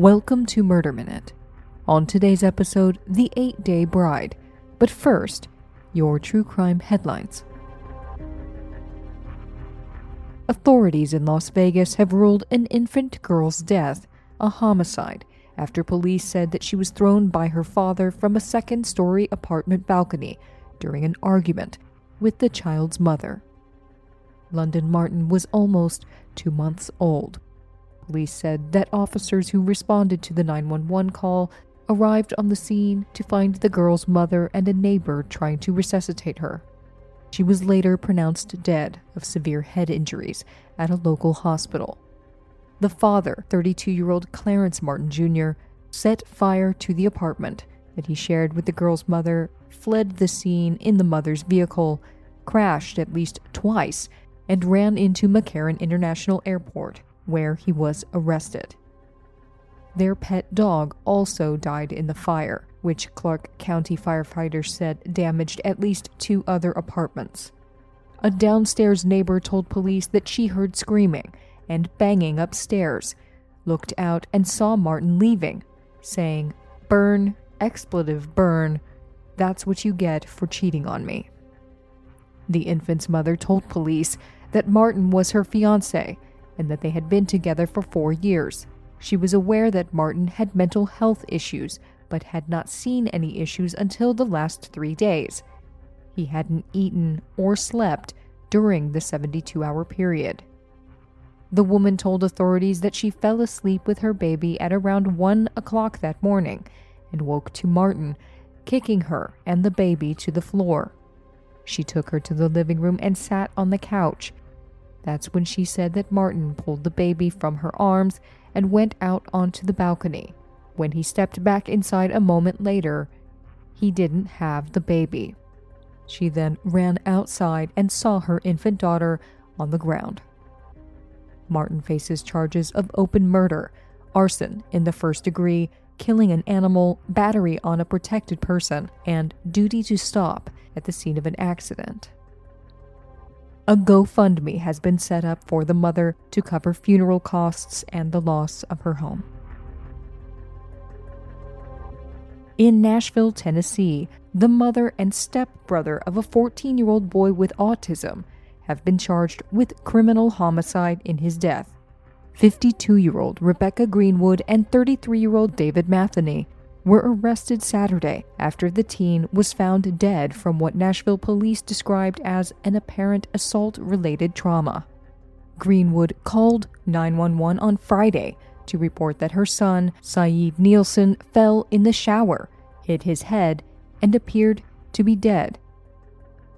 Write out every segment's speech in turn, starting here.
Welcome to Murder Minute. On today's episode, The Eight Day Bride. But first, your true crime headlines. Authorities in Las Vegas have ruled an infant girl's death a homicide after police said that she was thrown by her father from a second story apartment balcony during an argument with the child's mother. London Martin was almost two months old. Police said that officers who responded to the 911 call arrived on the scene to find the girl's mother and a neighbor trying to resuscitate her. She was later pronounced dead of severe head injuries at a local hospital. The father, 32 year old Clarence Martin Jr., set fire to the apartment that he shared with the girl's mother, fled the scene in the mother's vehicle, crashed at least twice, and ran into McCarran International Airport, where he was arrested. Their pet dog also died in the fire, which Clark County firefighters said damaged at least two other apartments. A downstairs neighbor told police that she heard screaming and banging upstairs, looked out and saw Martin leaving, saying, Burn, expletive burn, that's what you get for cheating on me. The infant's mother told police that Martin was her fiance and that they had been together for four years. She was aware that Martin had mental health issues, but had not seen any issues until the last three days. He hadn't eaten or slept during the 72 hour period. The woman told authorities that she fell asleep with her baby at around 1 o'clock that morning and woke to Martin, kicking her and the baby to the floor. She took her to the living room and sat on the couch. That's when she said that Martin pulled the baby from her arms and went out onto the balcony. When he stepped back inside a moment later, he didn't have the baby. She then ran outside and saw her infant daughter on the ground. Martin faces charges of open murder, arson in the first degree, killing an animal, battery on a protected person, and duty to stop at the scene of an accident. A GoFundMe has been set up for the mother to cover funeral costs and the loss of her home. In Nashville, Tennessee, the mother and stepbrother of a 14 year old boy with autism have been charged with criminal homicide in his death. 52 year old Rebecca Greenwood and 33 year old David Matheny were arrested Saturday after the teen was found dead from what Nashville police described as an apparent assault related trauma. Greenwood called 911 on Friday to report that her son, Saeed Nielsen, fell in the shower, hit his head, and appeared to be dead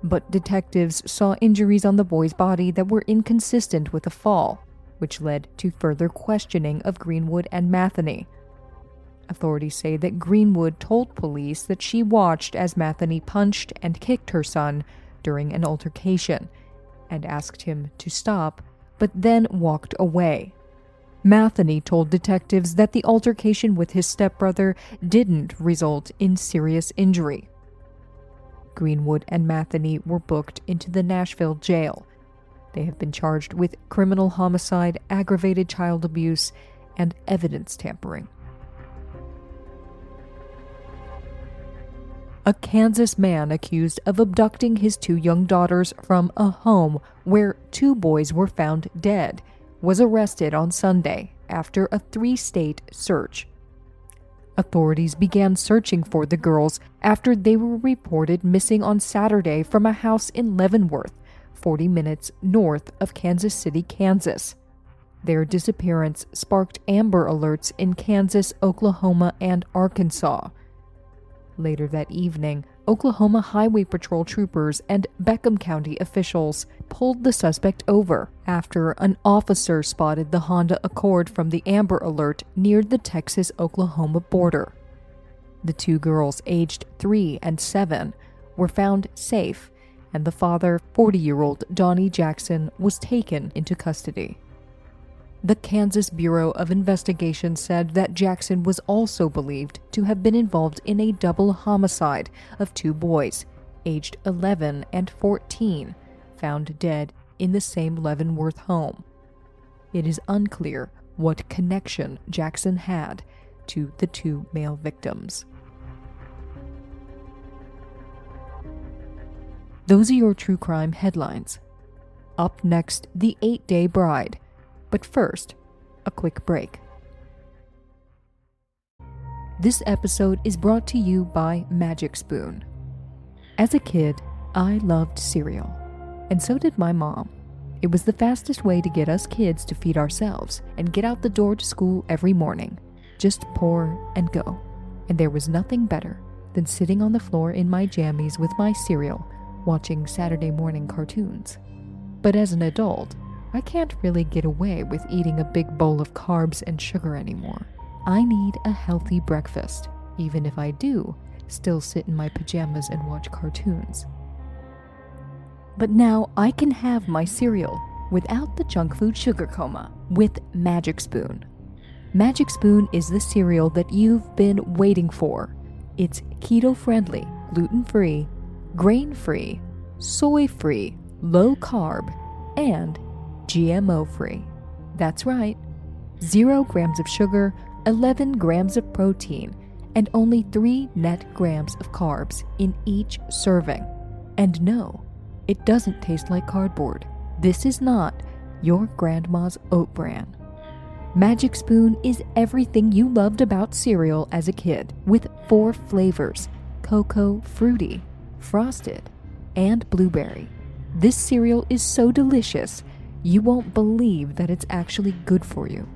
but detectives saw injuries on the boy's body that were inconsistent with a fall, which led to further questioning of Greenwood and Matheny. Authorities say that Greenwood told police that she watched as Matheny punched and kicked her son during an altercation and asked him to stop, but then walked away. Matheny told detectives that the altercation with his stepbrother didn't result in serious injury. Greenwood and Matheny were booked into the Nashville jail. They have been charged with criminal homicide, aggravated child abuse, and evidence tampering. A Kansas man accused of abducting his two young daughters from a home where two boys were found dead was arrested on Sunday after a three state search. Authorities began searching for the girls after they were reported missing on Saturday from a house in Leavenworth, 40 minutes north of Kansas City, Kansas. Their disappearance sparked Amber Alerts in Kansas, Oklahoma, and Arkansas. Later that evening, Oklahoma Highway Patrol troopers and Beckham County officials pulled the suspect over after an officer spotted the Honda Accord from the Amber Alert near the Texas Oklahoma border. The two girls, aged 3 and 7, were found safe, and the father, 40 year old Donnie Jackson, was taken into custody. The Kansas Bureau of Investigation said that Jackson was also believed to have been involved in a double homicide of two boys, aged 11 and 14, found dead in the same Leavenworth home. It is unclear what connection Jackson had to the two male victims. Those are your true crime headlines. Up next, the eight day bride. But first, a quick break. This episode is brought to you by Magic Spoon. As a kid, I loved cereal, and so did my mom. It was the fastest way to get us kids to feed ourselves and get out the door to school every morning. Just pour and go. And there was nothing better than sitting on the floor in my jammies with my cereal, watching Saturday morning cartoons. But as an adult, I can't really get away with eating a big bowl of carbs and sugar anymore. I need a healthy breakfast, even if I do still sit in my pajamas and watch cartoons. But now I can have my cereal without the junk food sugar coma with Magic Spoon. Magic Spoon is the cereal that you've been waiting for. It's keto friendly, gluten free, grain free, soy free, low carb, and GMO free. That's right. Zero grams of sugar, 11 grams of protein, and only 3 net grams of carbs in each serving. And no, it doesn't taste like cardboard. This is not your grandma's oat bran. Magic Spoon is everything you loved about cereal as a kid, with four flavors cocoa, fruity, frosted, and blueberry. This cereal is so delicious, you won't believe that it's actually good for you.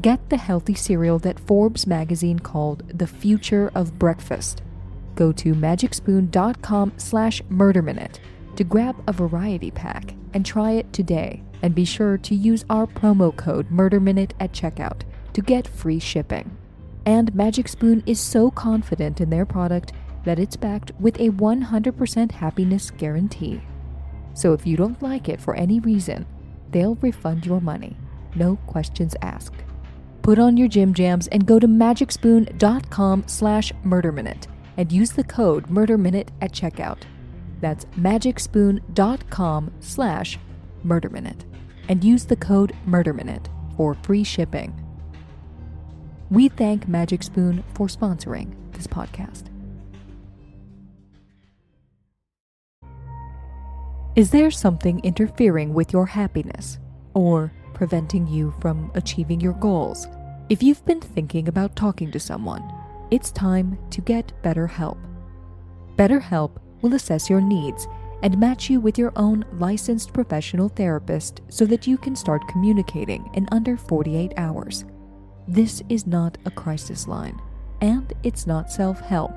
Get the healthy cereal that Forbes magazine called the future of breakfast. Go to magicspoon.com slash murderminute to grab a variety pack and try it today. And be sure to use our promo code MurderMinute at checkout to get free shipping. And Magic Spoon is so confident in their product that it's backed with a 100% happiness guarantee. So if you don't like it for any reason, they'll refund your money. No questions asked. Put on your gym jams and go to magicspoon.com slash murderminute and use the code murderminute at checkout. That's magicspoon.com slash murderminute and use the code murderminute for free shipping. We thank Magic Spoon for sponsoring this podcast. Is there something interfering with your happiness or preventing you from achieving your goals? If you've been thinking about talking to someone, it's time to get better BetterHelp. BetterHelp will assess your needs and match you with your own licensed professional therapist so that you can start communicating in under 48 hours. This is not a crisis line, and it's not self help.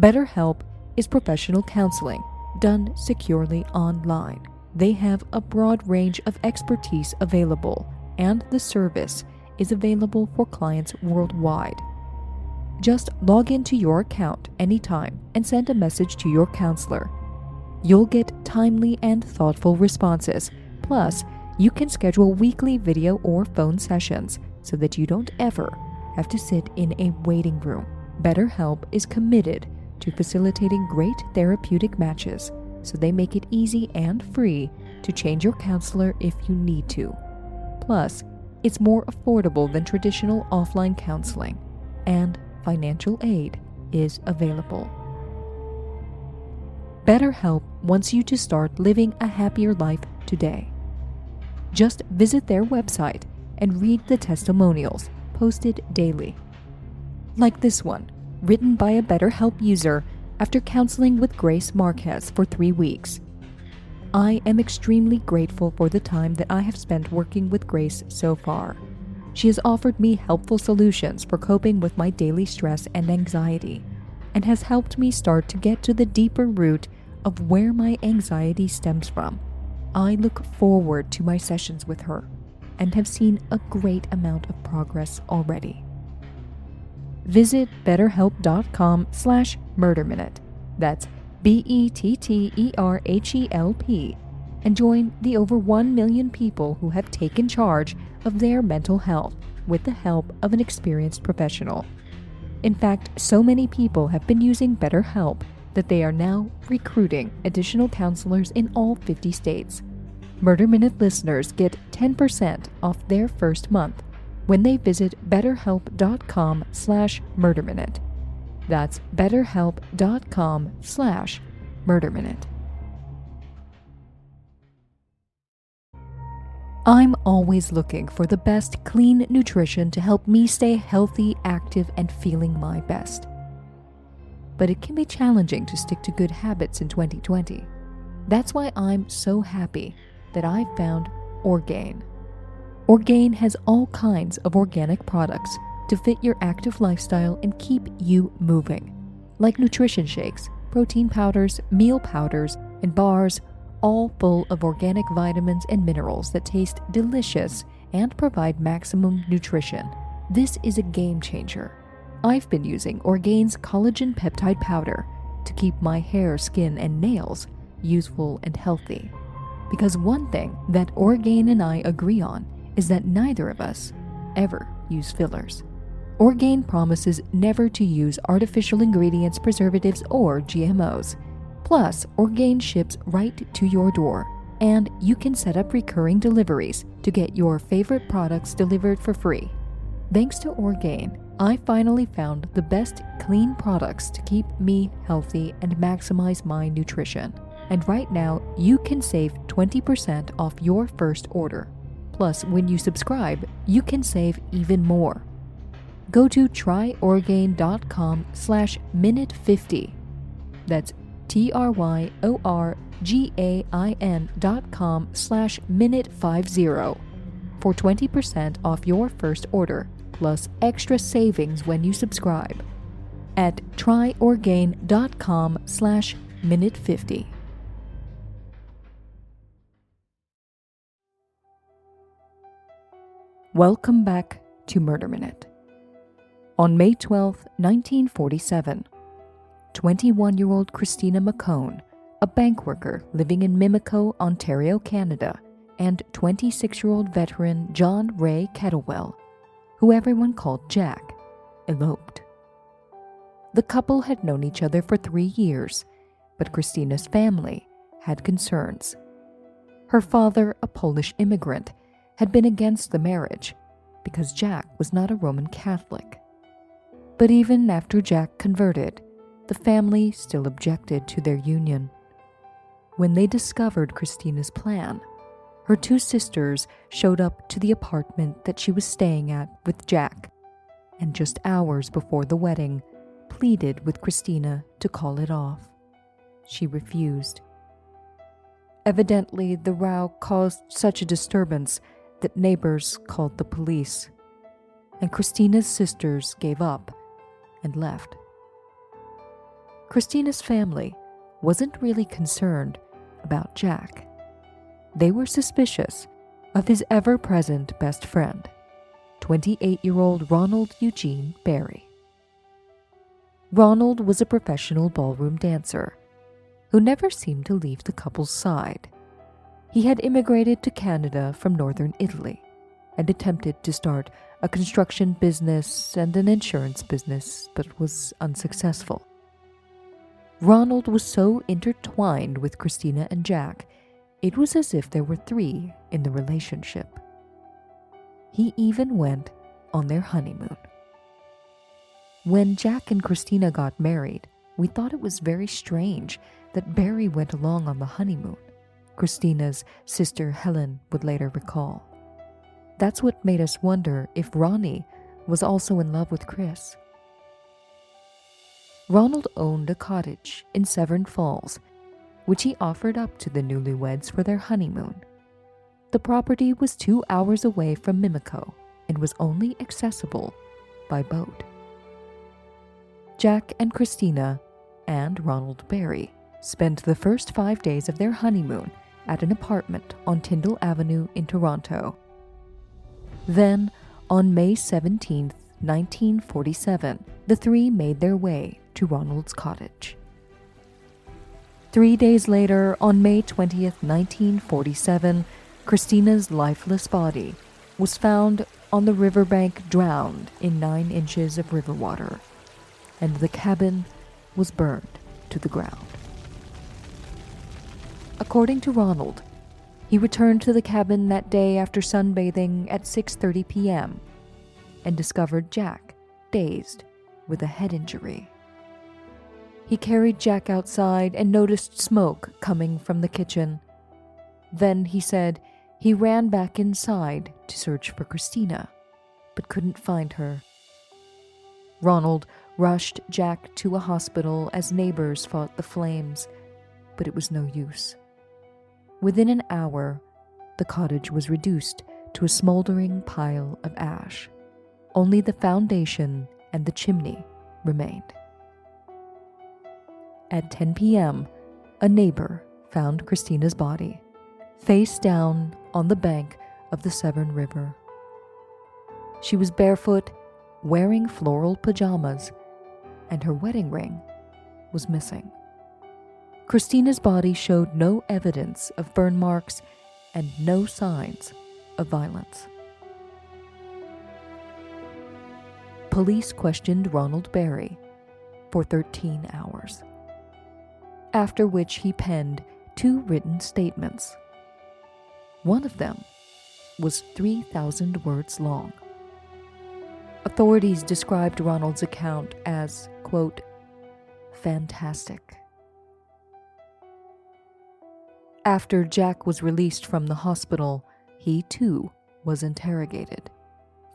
BetterHelp is professional counseling done securely online. They have a broad range of expertise available, and the service is available for clients worldwide. Just log into your account anytime and send a message to your counselor. You'll get timely and thoughtful responses. Plus, you can schedule weekly video or phone sessions so that you don't ever have to sit in a waiting room. BetterHelp is committed to facilitating great therapeutic matches so they make it easy and free to change your counselor if you need to. Plus, it's more affordable than traditional offline counseling, and financial aid is available. BetterHelp wants you to start living a happier life today. Just visit their website and read the testimonials posted daily. Like this one written by a BetterHelp user after counseling with Grace Marquez for three weeks. I am extremely grateful for the time that I have spent working with Grace so far. She has offered me helpful solutions for coping with my daily stress and anxiety, and has helped me start to get to the deeper root of where my anxiety stems from. I look forward to my sessions with her and have seen a great amount of progress already visit betterhelp.com slash murderminute. That's B-E-T-T-E-R-H-E-L-P and join the over 1 million people who have taken charge of their mental health with the help of an experienced professional. In fact, so many people have been using BetterHelp that they are now recruiting additional counselors in all 50 states. Murder Minute listeners get 10% off their first month when they visit betterhelp.com slash murderminute. That's betterhelp.com slash murderminute. I'm always looking for the best clean nutrition to help me stay healthy, active, and feeling my best. But it can be challenging to stick to good habits in 2020. That's why I'm so happy that I've found Orgain. Orgain has all kinds of organic products to fit your active lifestyle and keep you moving, like nutrition shakes, protein powders, meal powders, and bars all full of organic vitamins and minerals that taste delicious and provide maximum nutrition. This is a game changer. I've been using Orgain's collagen peptide powder to keep my hair, skin, and nails useful and healthy. Because one thing that Orgain and I agree on is that neither of us ever use fillers. Orgain promises never to use artificial ingredients, preservatives, or GMOs. Plus, Orgain ships right to your door, and you can set up recurring deliveries to get your favorite products delivered for free. Thanks to Orgain, I finally found the best clean products to keep me healthy and maximize my nutrition. And right now, you can save 20% off your first order. Plus, when you subscribe, you can save even more. Go to tryorgain.com slash minute50. That's T-R-Y-O-R-G-A-I-N dot com slash minute 50 for 20% off your first order, plus extra savings when you subscribe at tryorgain.com slash minute 50. Welcome back to Murder Minute. On May 12, 1947, 21 year old Christina McCone, a bank worker living in Mimico, Ontario, Canada, and 26 year old veteran John Ray Kettlewell, who everyone called Jack, eloped. The couple had known each other for three years, but Christina's family had concerns. Her father, a Polish immigrant, had been against the marriage because Jack was not a Roman Catholic. But even after Jack converted, the family still objected to their union. When they discovered Christina's plan, her two sisters showed up to the apartment that she was staying at with Jack, and just hours before the wedding, pleaded with Christina to call it off. She refused. Evidently, the row caused such a disturbance that neighbors called the police, and Christina's sisters gave up and left. Christina's family wasn't really concerned about Jack. They were suspicious of his ever present best friend, 28 year old Ronald Eugene Barry. Ronald was a professional ballroom dancer who never seemed to leave the couple's side. He had immigrated to Canada from northern Italy and attempted to start a construction business and an insurance business, but was unsuccessful. Ronald was so intertwined with Christina and Jack, it was as if there were three in the relationship. He even went on their honeymoon. When Jack and Christina got married, we thought it was very strange that Barry went along on the honeymoon, Christina's sister Helen would later recall. That's what made us wonder if Ronnie was also in love with Chris. Ronald owned a cottage in Severn Falls, which he offered up to the newlyweds for their honeymoon. The property was two hours away from Mimico and was only accessible by boat. Jack and Christina and Ronald Barry spent the first five days of their honeymoon at an apartment on Tyndall Avenue in Toronto. Then, on May 17, 1947, the three made their way to Ronald's cottage. Three days later, on May 20th, 1947, Christina's lifeless body was found on the riverbank drowned in nine inches of river water, and the cabin was burned to the ground. According to Ronald, he returned to the cabin that day after sunbathing at 6:30 p.m. and discovered Jack, dazed, with a head injury. He carried Jack outside and noticed smoke coming from the kitchen. Then, he said, he ran back inside to search for Christina, but couldn't find her. Ronald rushed Jack to a hospital as neighbors fought the flames, but it was no use. Within an hour, the cottage was reduced to a smoldering pile of ash. Only the foundation and the chimney remained. At 10 p.m., a neighbor found Christina's body, face down on the bank of the Severn River. She was barefoot, wearing floral pajamas, and her wedding ring was missing. Christina's body showed no evidence of burn marks and no signs of violence. Police questioned Ronald Barry for 13 hours, after which he penned two written statements. One of them was 3,000 words long. Authorities described Ronald's account as, quote, fantastic. After Jack was released from the hospital, he too was interrogated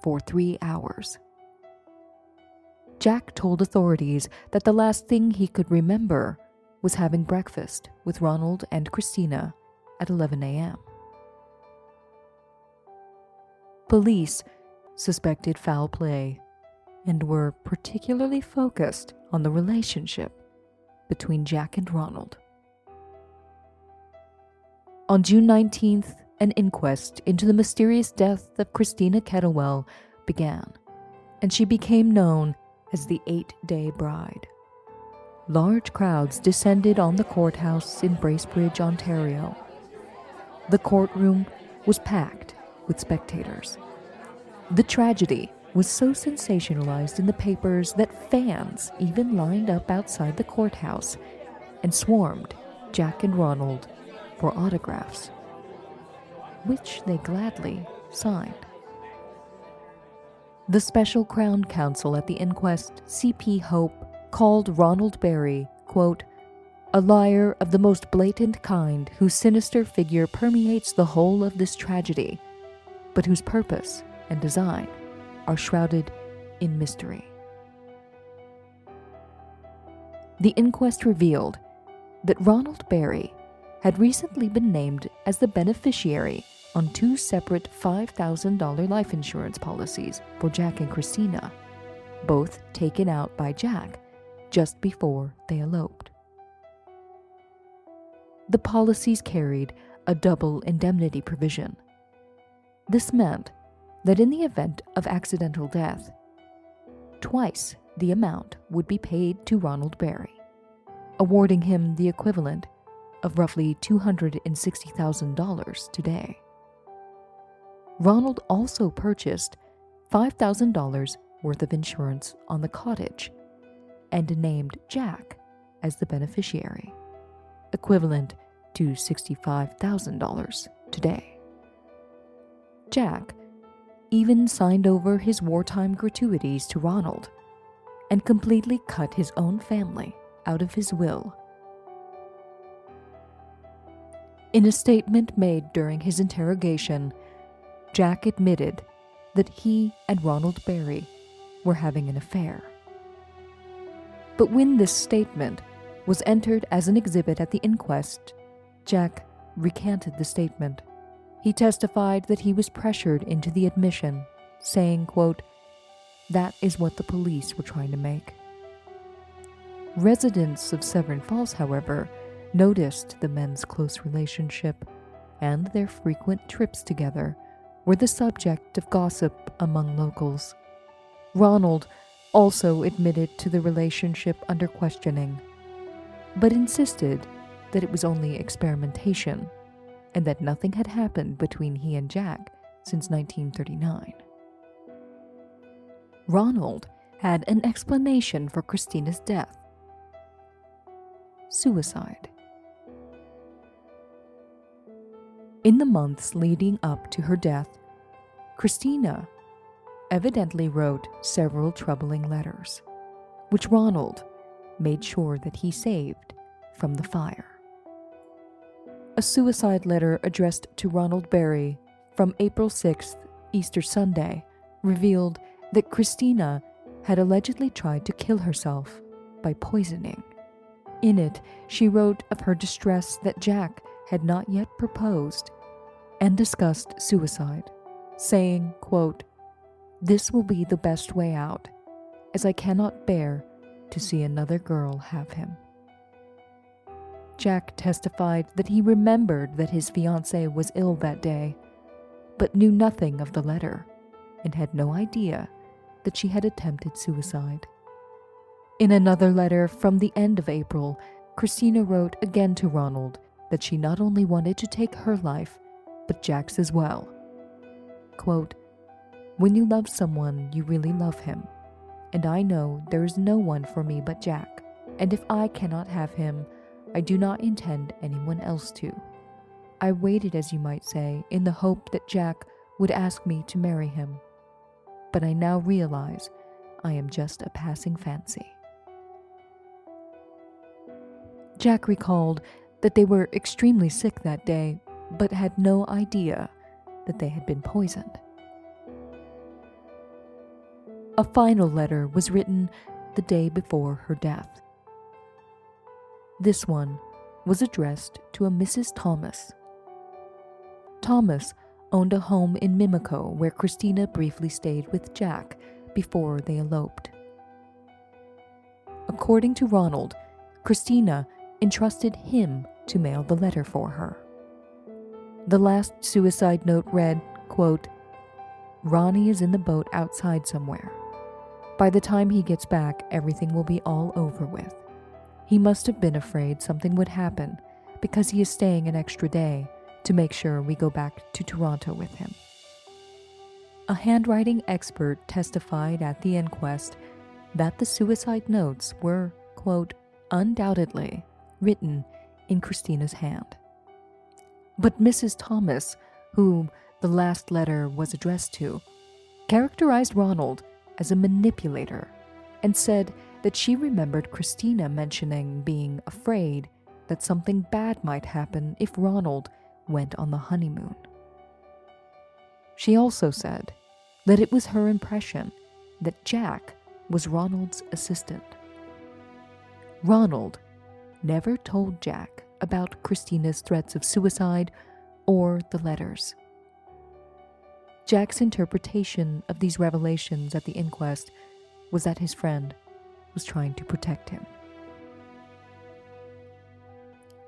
for three hours. Jack told authorities that the last thing he could remember was having breakfast with Ronald and Christina at 11 a.m. Police suspected foul play and were particularly focused on the relationship between Jack and Ronald. On June 19th, an inquest into the mysterious death of Christina Kettlewell began, and she became known as the Eight Day Bride. Large crowds descended on the courthouse in Bracebridge, Ontario. The courtroom was packed with spectators. The tragedy was so sensationalized in the papers that fans even lined up outside the courthouse and swarmed Jack and Ronald for autographs, which they gladly signed. The special Crown Counsel at the inquest, C.P. Hope, called Ronald Barry, quote, a liar of the most blatant kind whose sinister figure permeates the whole of this tragedy, but whose purpose and design are shrouded in mystery. The inquest revealed that Ronald Barry had recently been named as the beneficiary on two separate $5,000 life insurance policies for Jack and Christina, both taken out by Jack just before they eloped. The policies carried a double indemnity provision. This meant that in the event of accidental death, twice the amount would be paid to Ronald Barry, awarding him the equivalent of roughly $260,000 today. Ronald also purchased $5,000 worth of insurance on the cottage and named Jack as the beneficiary, equivalent to $65,000 today. Jack even signed over his wartime gratuities to Ronald and completely cut his own family out of his will In a statement made during his interrogation, Jack admitted that he and Ronald Barry were having an affair. But when this statement was entered as an exhibit at the inquest, Jack recanted the statement. He testified that he was pressured into the admission, saying, quote, That is what the police were trying to make. Residents of Severn Falls, however, noticed the men's close relationship and their frequent trips together were the subject of gossip among locals. Ronald also admitted to the relationship under questioning, but insisted that it was only experimentation and that nothing had happened between he and Jack since 1939. Ronald had an explanation for Christina's death suicide. In the months leading up to her death, Christina evidently wrote several troubling letters, which Ronald made sure that he saved from the fire. A suicide letter addressed to Ronald Barry from April 6th, Easter Sunday, revealed that Christina had allegedly tried to kill herself by poisoning. In it, she wrote of her distress that Jack had not yet proposed and discussed suicide, saying, quote, This will be the best way out, as I cannot bear to see another girl have him. Jack testified that he remembered that his fiancée was ill that day, but knew nothing of the letter and had no idea that she had attempted suicide. In another letter from the end of April, Christina wrote again to Ronald that she not only wanted to take her life, but Jack's as well. Quote, When you love someone, you really love him. And I know there is no one for me but Jack, and if I cannot have him, I do not intend anyone else to. I waited, as you might say, in the hope that Jack would ask me to marry him. But I now realize I am just a passing fancy. Jack recalled that they were extremely sick that day, but had no idea that they had been poisoned. A final letter was written the day before her death. This one was addressed to a Mrs. Thomas. Thomas owned a home in Mimico where Christina briefly stayed with Jack before they eloped. According to Ronald, Christina entrusted him to mail the letter for her. The last suicide note read, quote, Ronnie is in the boat outside somewhere. By the time he gets back, everything will be all over with. He must have been afraid something would happen because he is staying an extra day to make sure we go back to Toronto with him. A handwriting expert testified at the inquest that the suicide notes were, quote, undoubtedly written in Christina's hand. But Mrs. Thomas, whom the last letter was addressed to, characterized Ronald as a manipulator and said that she remembered Christina mentioning being afraid that something bad might happen if Ronald went on the honeymoon. She also said that it was her impression that Jack was Ronald's assistant. Ronald never told Jack about Christina's threats of suicide or the letters. Jack's interpretation of these revelations at the inquest was that his friend was trying to protect him.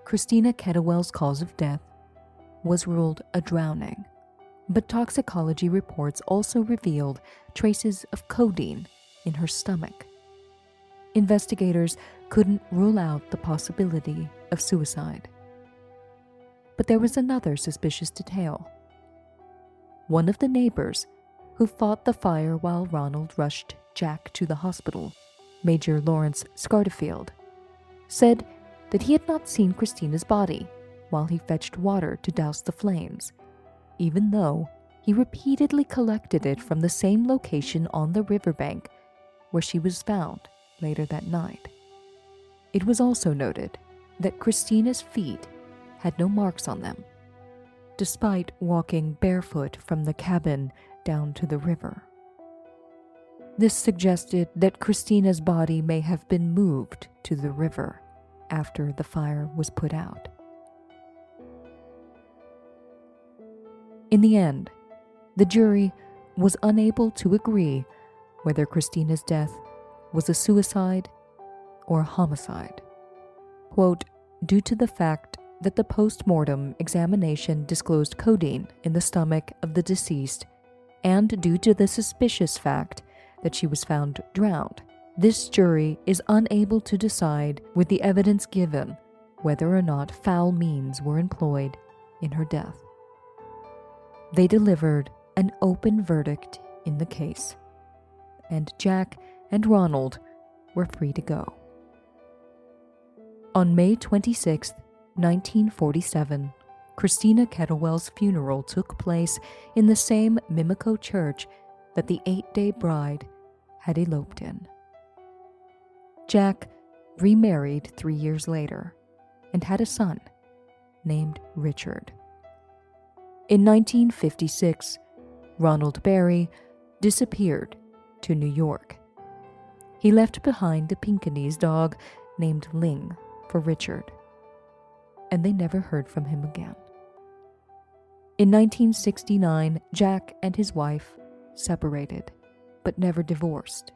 Christina Kettlewell's cause of death was ruled a drowning, but toxicology reports also revealed traces of codeine in her stomach. Investigators couldn't rule out the possibility of suicide. But there was another suspicious detail. One of the neighbors who fought the fire while Ronald rushed Jack to the hospital, Major Lawrence Scarterfield, said that he had not seen Christina's body while he fetched water to douse the flames, even though he repeatedly collected it from the same location on the riverbank where she was found later that night. It was also noted that Christina's feet had no marks on them, despite walking barefoot from the cabin down to the river. This suggested that Christina's body may have been moved to the river after the fire was put out. In the end, the jury was unable to agree whether Christina's death was a suicide or homicide. Quote, due to the fact that the post mortem examination disclosed codeine in the stomach of the deceased, and due to the suspicious fact that she was found drowned, this jury is unable to decide with the evidence given whether or not foul means were employed in her death they delivered an open verdict in the case, and Jack and Ronald were free to go. On May 26, 1947, Christina Kettlewell's funeral took place in the same Mimico church that the eight day bride had eloped in. Jack remarried three years later and had a son named Richard. In 1956, Ronald Barry disappeared to New York. He left behind a Pekingese dog named Ling for Richard, and they never heard from him again. In 1969, Jack and his wife separated, but never divorced.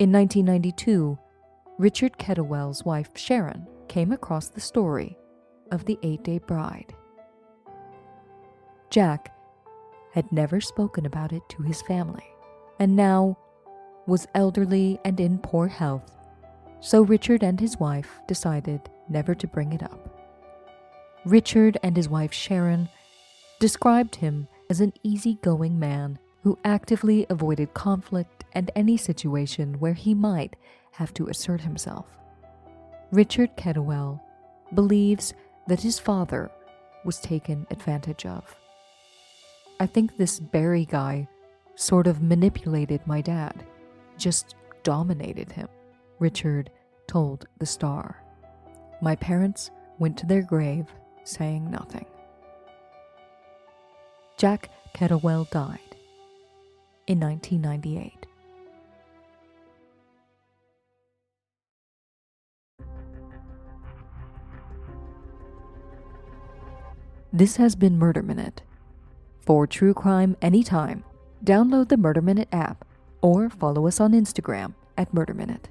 In 1992, Richard Kettlewell's wife Sharon came across the story of the eight day bride. Jack had never spoken about it to his family, and now was elderly and in poor health, so Richard and his wife decided never to bring it up. Richard and his wife Sharon described him as an easygoing man who actively avoided conflict and any situation where he might have to assert himself. Richard Kettlewell believes that his father was taken advantage of. I think this Barry guy sort of manipulated my dad, just dominated him, Richard told the Star. My parents went to their grave saying nothing. Jack Kettlewell died in 1998. This has been Murder Minute. For true crime anytime, download the Murder Minute app or follow us on Instagram at Murder Minute.